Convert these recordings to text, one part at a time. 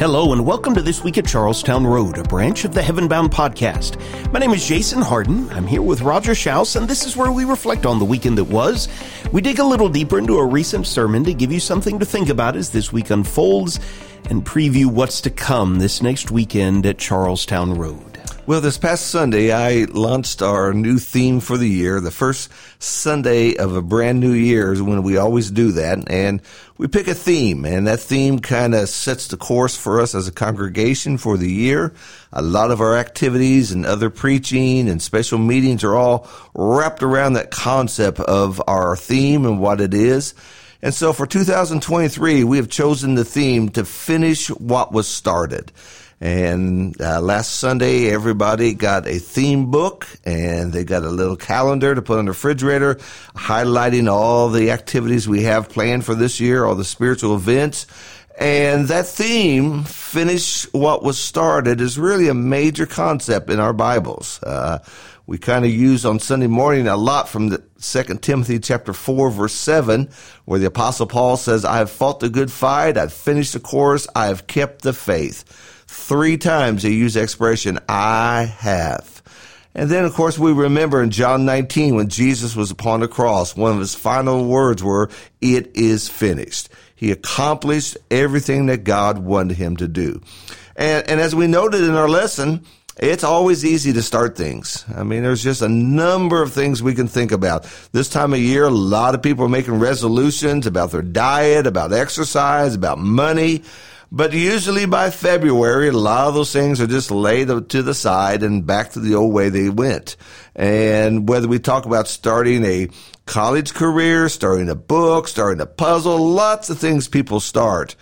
Hello, and welcome to This Week at Charlestown Road, a branch of the Heavenbound podcast. My name is Jason Harden. I'm here with Roger Schaus, and this is where we reflect on the weekend that was. We dig a little deeper into a recent sermon to give you something to think about as this week unfolds and preview what's to come this next weekend at Charlestown Road. Well, this past Sunday, I launched our new theme for the year. The first Sunday of a brand new year is when we always do that. And we pick a theme, and that theme kind of sets the course for us as a congregation for the year. A lot of our activities and other preaching and special meetings are all wrapped around that concept of our theme and what it is. And so for 2023, we have chosen the theme to finish what was started. And uh, last Sunday, everybody got a theme book and they got a little calendar to put on the refrigerator, highlighting all the activities we have planned for this year, all the spiritual events. And that theme, finish what was started, is really a major concept in our Bibles. Uh, we kind of use on Sunday morning a lot from the Second Timothy chapter 4 verse 7, where the apostle Paul says, I have fought the good fight, I've finished the course, I have kept the faith. Three times he used the expression, I have. And then, of course, we remember in John 19 when Jesus was upon the cross, one of his final words were, It is finished. He accomplished everything that God wanted him to do. And, and as we noted in our lesson, it's always easy to start things. I mean, there's just a number of things we can think about. This time of year, a lot of people are making resolutions about their diet, about exercise, about money. But usually by February, a lot of those things are just laid to the side and back to the old way they went. And whether we talk about starting a college career, starting a book, starting a puzzle, lots of things people start.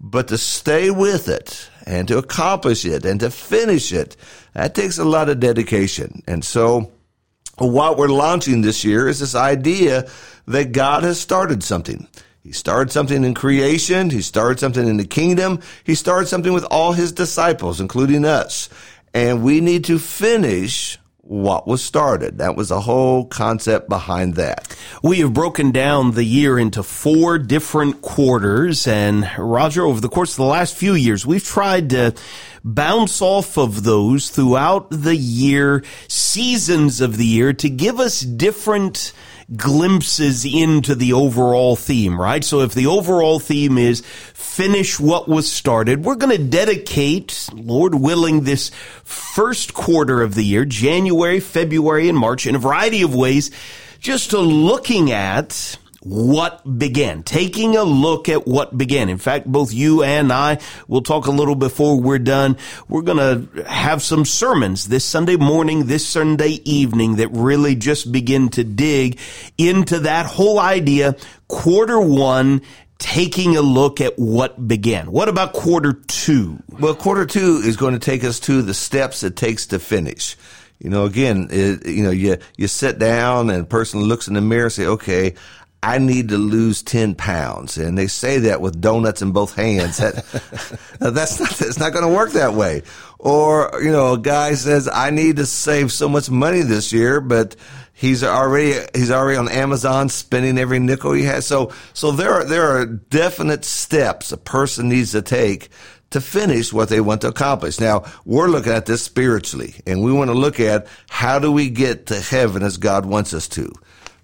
But to stay with it and to accomplish it and to finish it, that takes a lot of dedication. And so what we're launching this year is this idea that God has started something. He started something in creation. He started something in the kingdom. He started something with all his disciples, including us. And we need to finish what was started. That was the whole concept behind that. We have broken down the year into four different quarters. And Roger, over the course of the last few years, we've tried to bounce off of those throughout the year, seasons of the year to give us different glimpses into the overall theme, right? So if the overall theme is finish what was started, we're going to dedicate, Lord willing, this first quarter of the year, January, February, and March in a variety of ways, just to looking at what began, taking a look at what began. In fact, both you and I will talk a little before we're done. We're going to have some sermons this Sunday morning, this Sunday evening that really just begin to dig into that whole idea. Quarter one, taking a look at what began. What about quarter two? Well, quarter two is going to take us to the steps it takes to finish. You know, again, it, you know, you, you sit down and a person looks in the mirror and say, okay, I need to lose 10 pounds. And they say that with donuts in both hands. That, that's not, it's not going to work that way. Or, you know, a guy says, I need to save so much money this year, but he's already, he's already on Amazon spending every nickel he has. So, so there are, there are definite steps a person needs to take to finish what they want to accomplish. Now, we're looking at this spiritually, and we want to look at how do we get to heaven as God wants us to.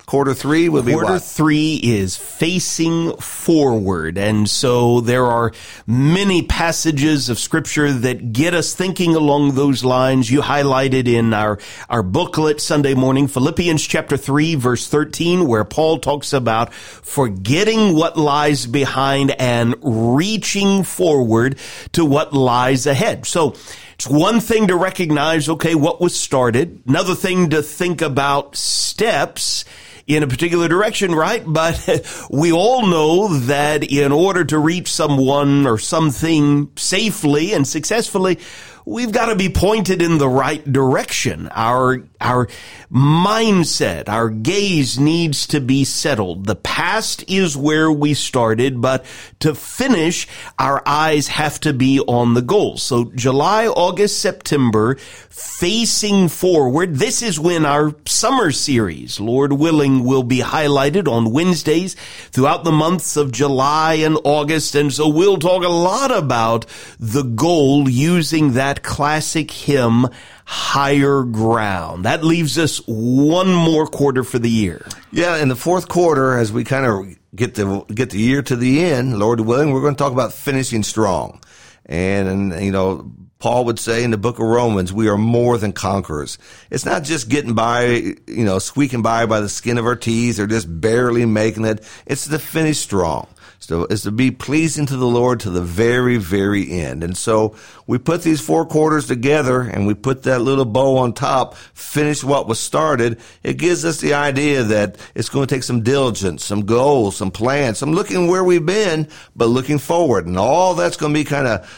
Quarter three will be Quarter what? three is facing forward. And so there are many passages of scripture that get us thinking along those lines. You highlighted in our, our booklet Sunday morning, Philippians chapter three, verse 13, where Paul talks about forgetting what lies behind and reaching forward to what lies ahead. So, it's one thing to recognize, okay, what was started. Another thing to think about steps in a particular direction, right? But we all know that in order to reach someone or something safely and successfully, we've got to be pointed in the right direction. Our, our mindset, our gaze needs to be settled. The past is where we started, but to finish, our eyes have to be on the goal. So July, August, September, facing forward. This is when our summer series, Lord willing, will be highlighted on Wednesdays throughout the months of July and August. And so we'll talk a lot about the goal using that classic hymn, higher ground. That leaves us one more quarter for the year. Yeah, in the fourth quarter, as we kind of get the get the year to the end, Lord willing, we're going to talk about finishing strong. And, you know, Paul would say in the book of Romans, we are more than conquerors. It's not just getting by, you know, squeaking by by the skin of our teeth or just barely making it. It's to finish strong. So is to be pleasing to the Lord to the very, very end. And so we put these four quarters together and we put that little bow on top, finish what was started. It gives us the idea that it's going to take some diligence, some goals, some plans, some looking where we've been, but looking forward. And all that's going to be kind of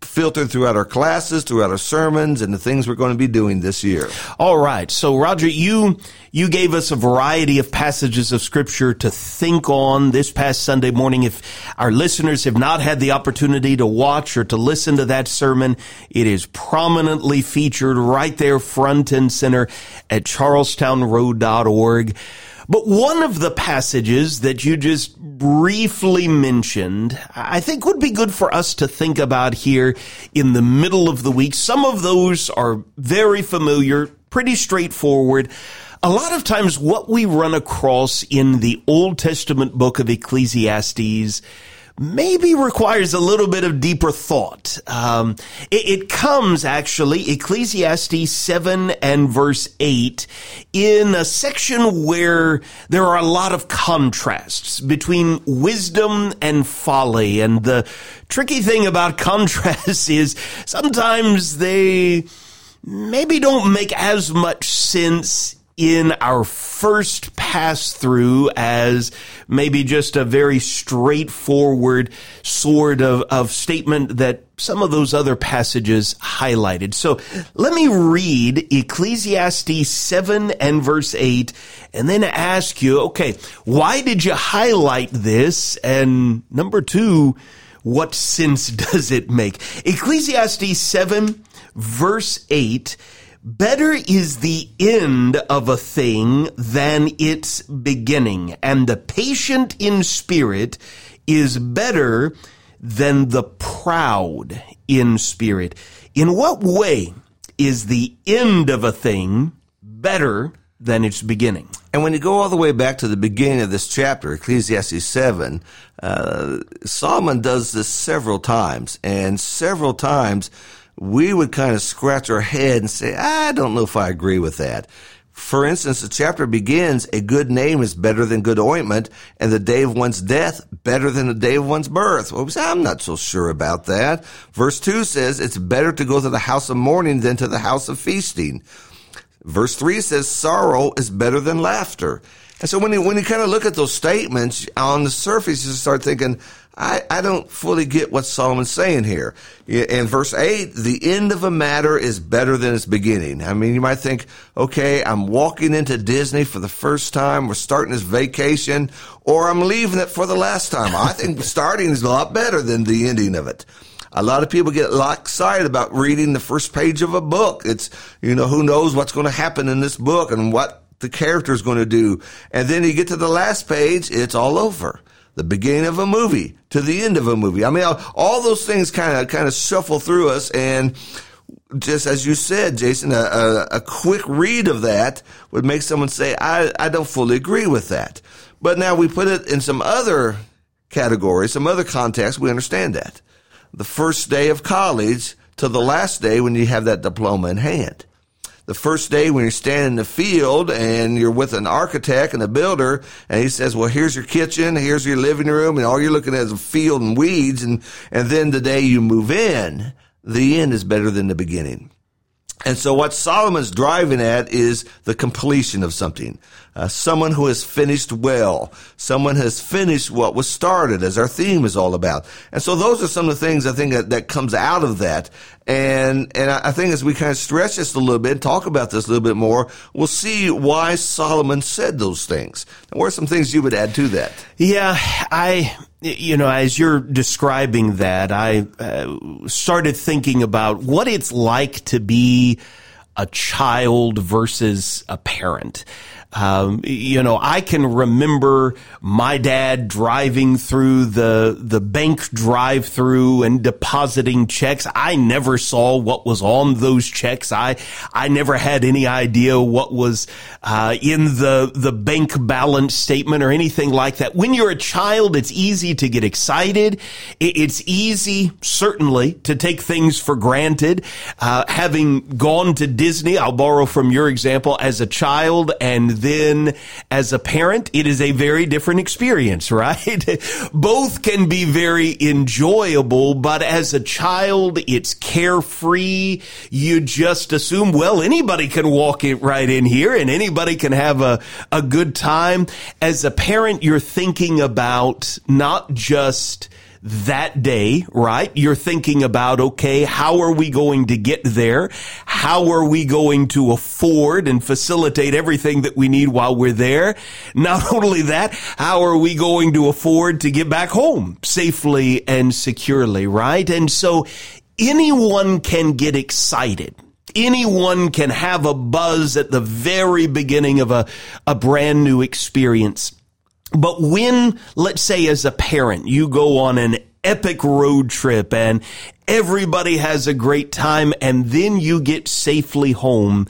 filtered throughout our classes, throughout our sermons, and the things we're going to be doing this year. All right. So Roger, you, you gave us a variety of passages of scripture to think on this past Sunday morning. If our listeners have not had the opportunity to watch or to listen to that sermon, it is prominently featured right there front and center at charlestownroad.org. But one of the passages that you just briefly mentioned, I think would be good for us to think about here in the middle of the week. Some of those are very familiar, pretty straightforward. A lot of times what we run across in the Old Testament book of Ecclesiastes maybe requires a little bit of deeper thought. Um, it, it, comes actually, Ecclesiastes 7 and verse 8, in a section where there are a lot of contrasts between wisdom and folly. And the tricky thing about contrasts is sometimes they maybe don't make as much sense in our first pass through as maybe just a very straightforward sort of, of statement that some of those other passages highlighted. So let me read Ecclesiastes 7 and verse 8 and then ask you, okay, why did you highlight this? And number two, what sense does it make? Ecclesiastes 7 verse 8 Better is the end of a thing than its beginning, and the patient in spirit is better than the proud in spirit. In what way is the end of a thing better than its beginning? And when you go all the way back to the beginning of this chapter, Ecclesiastes 7, uh, Solomon does this several times, and several times we would kind of scratch our head and say, I don't know if I agree with that. For instance, the chapter begins, a good name is better than good ointment, and the day of one's death better than the day of one's birth. Well, we say, I'm not so sure about that. Verse 2 says, it's better to go to the house of mourning than to the house of feasting. Verse 3 says, sorrow is better than laughter. And so when you, when you kind of look at those statements on the surface, you start thinking, I, I don't fully get what Solomon's saying here. In verse 8, the end of a matter is better than its beginning. I mean, you might think, okay, I'm walking into Disney for the first time, we're starting this vacation, or I'm leaving it for the last time. I think starting is a lot better than the ending of it. A lot of people get excited about reading the first page of a book. It's, you know, who knows what's going to happen in this book and what the character is going to do. And then you get to the last page, it's all over the beginning of a movie to the end of a movie. I mean, all those things kind of kind of shuffle through us, and just as you said, Jason, a, a, a, quick read of that would make someone say, I, I don't fully agree with that. But now we put it in some other category, some other context, we understand that. The first day of college to the last day when you have that diploma in hand the first day when you're standing in the field and you're with an architect and a builder and he says, well, here's your kitchen, here's your living room, and all you're looking at is a field and weeds. And, and then the day you move in, the end is better than the beginning. And so what Solomon's driving at is the completion of something. Uh, someone who has finished well. Someone has finished what was started as our theme is all about. And so those are some of the things I think that, that comes out of that. And, and I think as we kind of stretch this a little bit talk about this a little bit more, we'll see why Solomon said those things. And what are some things you would add to that? Yeah, I, you know, as you're describing that, I uh, started thinking about what it's like to be a child versus a parent. Um, you know, I can remember my dad driving through the the bank drive-through and depositing checks. I never saw what was on those checks. I I never had any idea what was uh, in the the bank balance statement or anything like that. When you're a child, it's easy to get excited. It's easy, certainly, to take things for granted. Uh, having gone to Disney, I'll borrow from your example as a child and then as a parent, it is a very different experience, right? Both can be very enjoyable, but as a child, it's carefree. You just assume, well, anybody can walk it right in here and anybody can have a, a good time. As a parent, you're thinking about not just that day, right? You're thinking about, okay, how are we going to get there? How are we going to afford and facilitate everything that we need while we're there? Not only that, how are we going to afford to get back home safely and securely, right? And so anyone can get excited anyone can have a buzz at the very beginning of a, a brand new experience. But when, let's say as a parent, you go on an epic road trip and everybody has a great time and then you get safely home,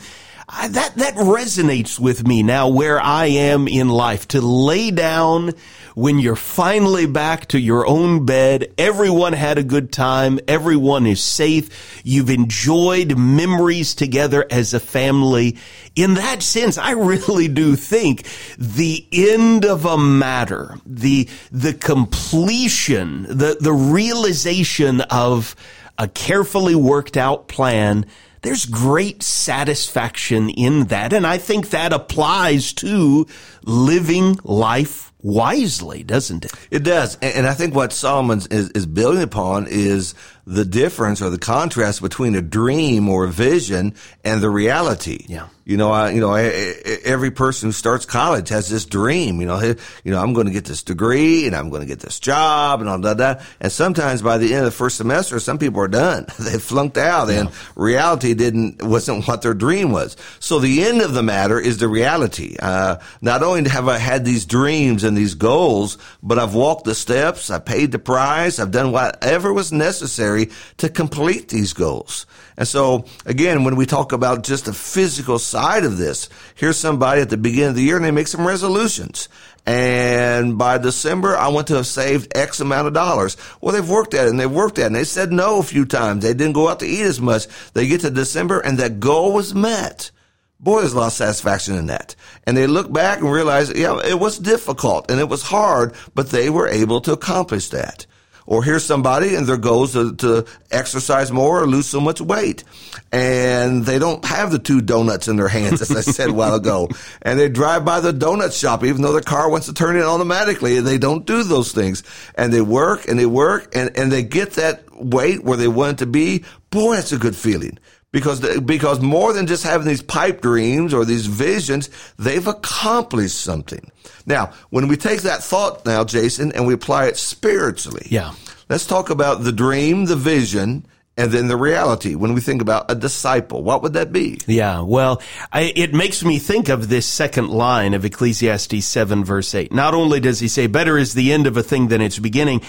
I, that, that resonates with me now where I am in life. To lay down when you're finally back to your own bed, everyone had a good time, everyone is safe, you've enjoyed memories together as a family. In that sense, I really do think the end of a matter, the, the completion, the, the realization of a carefully worked out plan there's great satisfaction in that. And I think that applies to living life wisely, doesn't it? It does. And I think what Solomon is, is building upon is the difference or the contrast between a dream or a vision and the reality. Yeah. You know, I, you know, every person who starts college has this dream. You know, you know, I'm going to get this degree and I'm going to get this job and all that. that. And sometimes by the end of the first semester, some people are done. they flunked out, yeah. and reality didn't wasn't what their dream was. So the end of the matter is the reality. Uh, not only have I had these dreams and these goals, but I've walked the steps, I paid the price, I've done whatever was necessary to complete these goals. And so again, when we talk about just the physical side of this, here's somebody at the beginning of the year and they make some resolutions. And by December, I want to have saved X amount of dollars. Well, they've worked at it and they've worked at it and they said no a few times. They didn't go out to eat as much. They get to December and that goal was met. Boy, there's a lot of satisfaction in that. And they look back and realize, yeah, it was difficult and it was hard, but they were able to accomplish that. Or here's somebody and their goal is to, to exercise more or lose so much weight. And they don't have the two donuts in their hands, as I said a while ago. And they drive by the donut shop, even though the car wants to turn in automatically. And they don't do those things. And they work and they work and, and they get that weight where they want it to be. Boy, that's a good feeling because because more than just having these pipe dreams or these visions, they've accomplished something. Now, when we take that thought now, Jason, and we apply it spiritually, yeah, let's talk about the dream, the vision, and then the reality. When we think about a disciple, what would that be? Yeah, well, I, it makes me think of this second line of Ecclesiastes 7 verse 8. Not only does he say, better is the end of a thing than its beginning,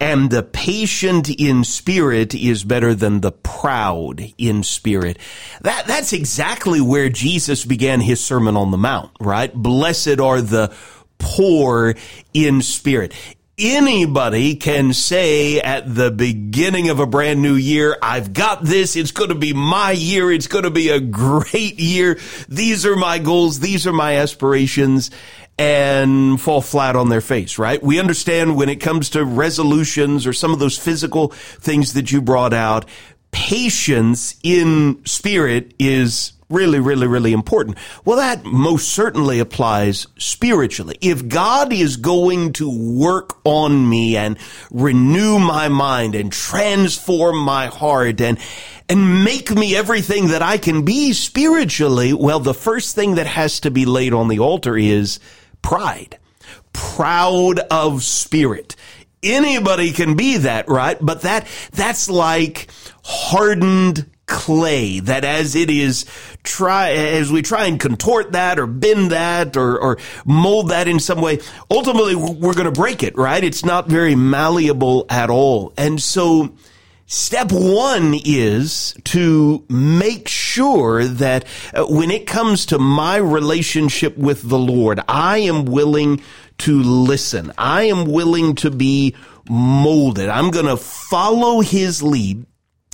and the patient in spirit is better than the proud in spirit. That, that's exactly where Jesus began his Sermon on the Mount, right? Blessed are the poor in spirit. Anybody can say at the beginning of a brand new year, I've got this. It's going to be my year. It's going to be a great year. These are my goals. These are my aspirations and fall flat on their face, right? We understand when it comes to resolutions or some of those physical things that you brought out, patience in spirit is really, really, really important. Well, that most certainly applies spiritually. If God is going to work on me and renew my mind and transform my heart and, and make me everything that I can be spiritually, well, the first thing that has to be laid on the altar is pride. Proud of spirit. Anybody can be that, right? But that, that's like hardened clay that as it is try as we try and contort that or bend that or, or mold that in some way ultimately we're going to break it right it's not very malleable at all and so Step one is to make sure that uh, when it comes to my relationship with the Lord, I am willing to listen. I am willing to be molded. I'm going to follow his lead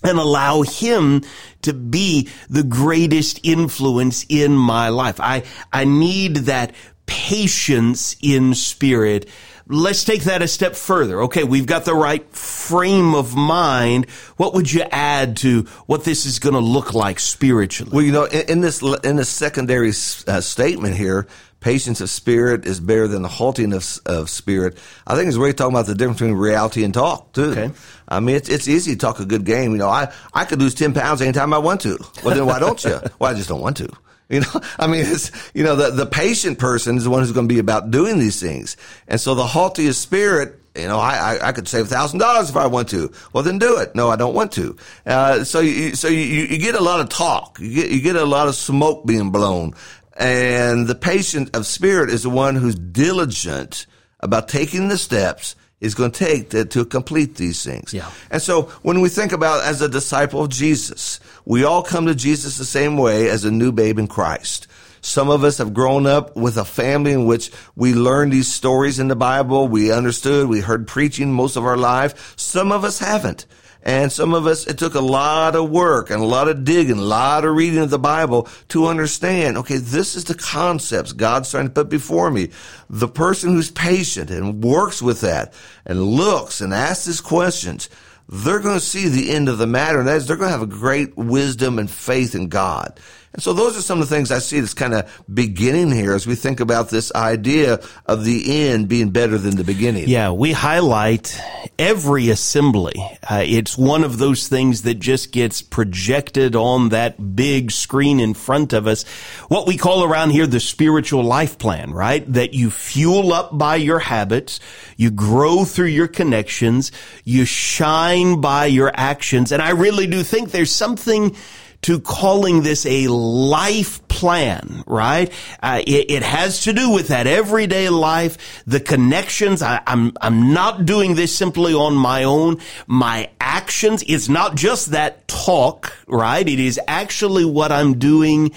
and allow him to be the greatest influence in my life. I, I need that patience in spirit. Let's take that a step further. Okay, we've got the right frame of mind. What would you add to what this is going to look like spiritually? Well, you know, in, in this in this secondary uh, statement here, patience of spirit is better than the haughtiness of spirit. I think it's really talking about the difference between reality and talk too. Okay. I mean, it's it's easy to talk a good game. You know, I I could lose ten pounds anytime I want to. Well, then why don't you? well, I just don't want to. You know, I mean, it's, you know, the, the patient person is the one who's going to be about doing these things. And so the haughtiest spirit, you know, I, I, I could save thousand dollars if I want to. Well, then do it. No, I don't want to. Uh, so you, so you, you get a lot of talk. You get, you get a lot of smoke being blown. And the patient of spirit is the one who's diligent about taking the steps is going to take to, to, complete these things. Yeah. And so when we think about as a disciple of Jesus, we all come to Jesus the same way as a new babe in Christ. Some of us have grown up with a family in which we learned these stories in the Bible. We understood, we heard preaching most of our life. Some of us haven't. And some of us, it took a lot of work and a lot of digging, a lot of reading of the Bible to understand, okay, this is the concepts God's trying to put before me. The person who's patient and works with that and looks and asks his questions, they're going to see the end of the matter. And that is they're going to have a great wisdom and faith in God. And so those are some of the things I see that's kind of beginning here as we think about this idea of the end being better than the beginning. Yeah, we highlight every assembly. Uh, it's one of those things that just gets projected on that big screen in front of us. What we call around here the spiritual life plan, right? That you fuel up by your habits, you grow through your connections, you shine by your actions. And I really do think there's something to calling this a life plan, right? Uh, it, it, has to do with that everyday life, the connections. I, I'm, I'm not doing this simply on my own. My actions, it's not just that talk, right? It is actually what I'm doing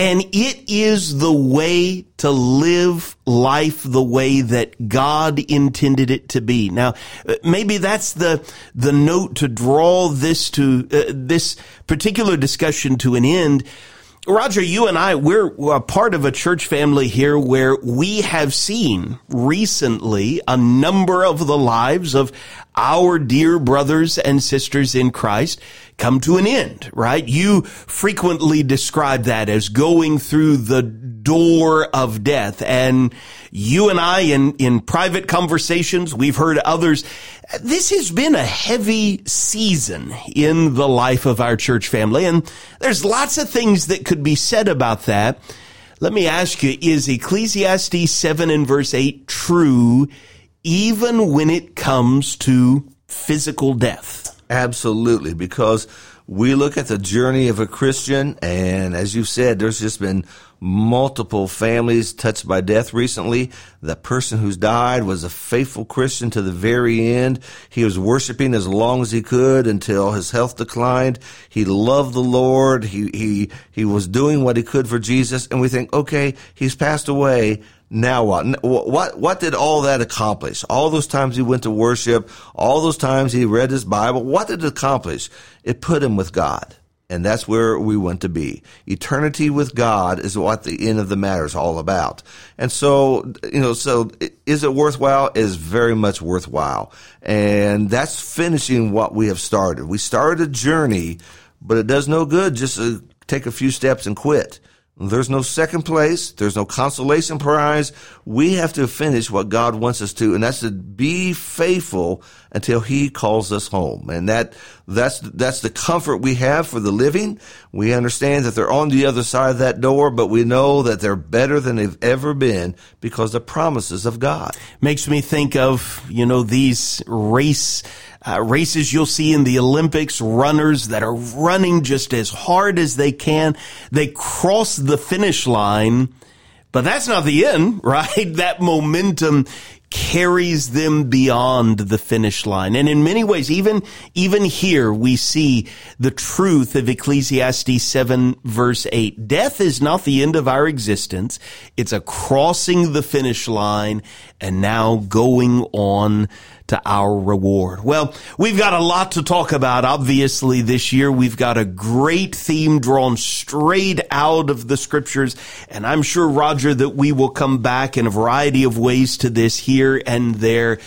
and it is the way to live life the way that God intended it to be. Now, uh, maybe that's the, the note to draw this to, uh, this particular discussion to an end. Roger, you and I, we're a part of a church family here where we have seen recently a number of the lives of our dear brothers and sisters in Christ come to an end, right? You frequently describe that as going through the door of death. And you and I in, in private conversations, we've heard others. This has been a heavy season in the life of our church family. And there's lots of things that could be said about that. Let me ask you, is Ecclesiastes 7 and verse 8 true even when it comes to physical death. Absolutely, because we look at the journey of a Christian, and as you said, there's just been multiple families touched by death recently. The person who's died was a faithful Christian to the very end. He was worshiping as long as he could until his health declined. He loved the Lord. He, he, he was doing what he could for Jesus. And we think, okay, he's passed away. Now what? What, what did all that accomplish? All those times he went to worship, all those times he read his Bible, what did it accomplish? It put him with God. And that's where we want to be. Eternity with God is what the end of the matter is all about. And so, you know, so is it worthwhile? It is very much worthwhile. And that's finishing what we have started. We started a journey, but it does no good just to take a few steps and quit. There's no second place. There's no consolation prize. We have to finish what God wants us to, and that's to be faithful until He calls us home. And that, that's, that's the comfort we have for the living. We understand that they're on the other side of that door, but we know that they're better than they've ever been because the promises of God. Makes me think of, you know, these race uh, races you'll see in the Olympics, runners that are running just as hard as they can. They cross the finish line, but that's not the end, right? That momentum carries them beyond the finish line. And in many ways, even, even here, we see the truth of Ecclesiastes 7 verse 8. Death is not the end of our existence. It's a crossing the finish line and now going on to our reward. Well, we've got a lot to talk about. Obviously, this year we've got a great theme drawn straight out of the scriptures. And I'm sure, Roger, that we will come back in a variety of ways to this here and there.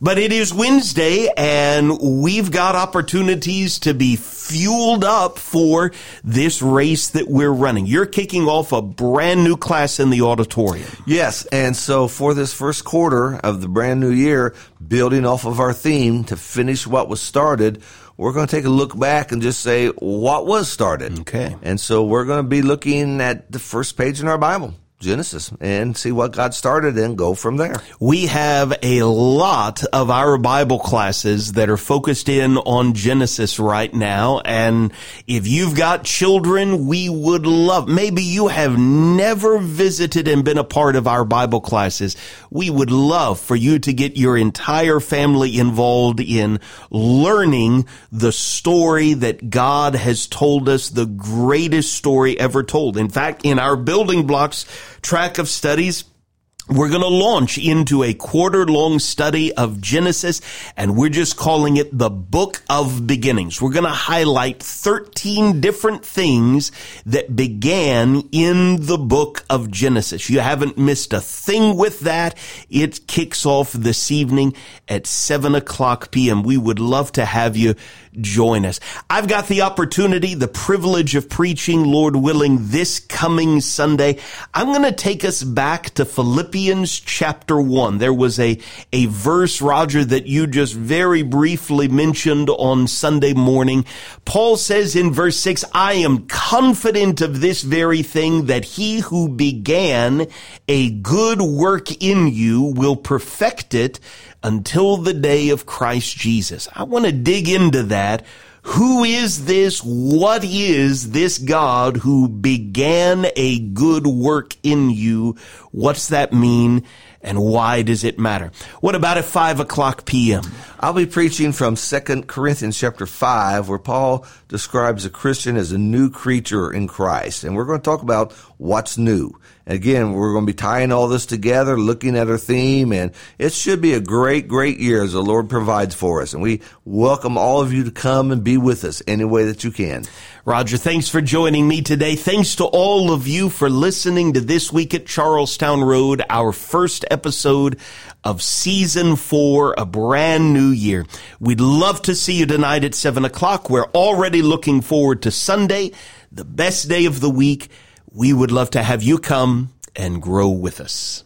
But it is Wednesday and we've got opportunities to be fueled up for this race that we're running. You're kicking off a brand new class in the auditorium. Yes. And so for this first quarter of the brand new year, building off of our theme to finish what was started, we're going to take a look back and just say what was started. Okay. And so we're going to be looking at the first page in our Bible. Genesis and see what God started and go from there. We have a lot of our Bible classes that are focused in on Genesis right now. And if you've got children, we would love, maybe you have never visited and been a part of our Bible classes. We would love for you to get your entire family involved in learning the story that God has told us, the greatest story ever told. In fact, in our building blocks, track of studies we're going to launch into a quarter long study of Genesis and we're just calling it the book of beginnings. We're going to highlight 13 different things that began in the book of Genesis. You haven't missed a thing with that. It kicks off this evening at 7 o'clock p.m. We would love to have you join us. I've got the opportunity, the privilege of preaching, Lord willing, this coming Sunday. I'm going to take us back to Philippians chapter one. There was a, a verse, Roger, that you just very briefly mentioned on Sunday morning. Paul says in verse six, I am confident of this very thing that he who began a good work in you will perfect it until the day of Christ Jesus. I want to dig into that. Who is this? What is this God who began a good work in you? What's that mean? And why does it matter? What about at five o'clock p.m.? I'll be preaching from Second Corinthians chapter five, where Paul describes a Christian as a new creature in Christ. And we're going to talk about what's new. Again, we're going to be tying all this together, looking at our theme, and it should be a great, great year as the Lord provides for us. And we welcome all of you to come and be with us any way that you can. Roger, thanks for joining me today. Thanks to all of you for listening to This Week at Charlestown Road, our first episode of season four, a brand new year. We'd love to see you tonight at seven o'clock. We're already looking forward to Sunday, the best day of the week. We would love to have you come and grow with us.